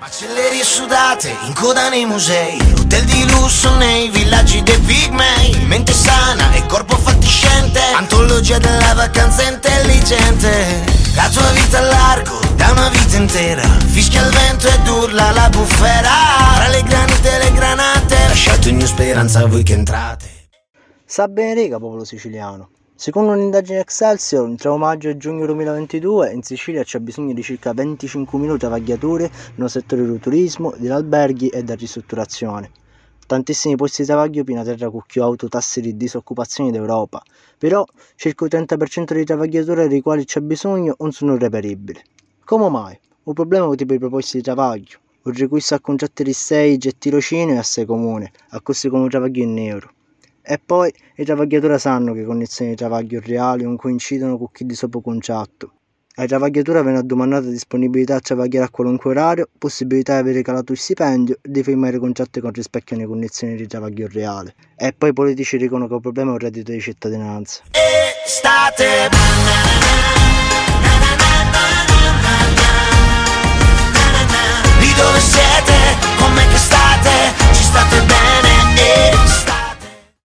Macellerie sudate, in coda nei musei Hotel di lusso nei villaggi dei pigmei Mente sana e corpo fatiscente Antologia della vacanza intelligente. La tua vita a largo, da una vita intera Fischia il vento ed urla la bufera Tra le granite e le granate Lasciate ogni speranza a voi che entrate. Sa bene riga popolo siciliano Secondo un'indagine Excelsior, tra maggio e giugno 2022 in Sicilia c'è bisogno di circa 25.000 travagliature nel settore del turismo, degli alberghi e della ristrutturazione. Tantissimi posti di travaglio piena terra cucchio auto tassi di disoccupazione d'Europa, però circa il 30% dei travagliatori dei quali c'è bisogno non sono reperibili. Come mai? Un problema è tipo i proposti di travaglio, un riquisto a contratti di 6 e tirocino è assai comune, a costi come un travaglio in euro. E poi i travagliatori sanno che condizioni di travaglio reali non coincidono con chi di sopra concetto. Ai travagliatori viene domandata disponibilità a travagliare a qualunque orario, possibilità di avere calato il stipendio e di firmare contratti che rispecchiano le condizioni di travaglio reale. E poi i politici dicono che il problema è il reddito di cittadinanza. Estate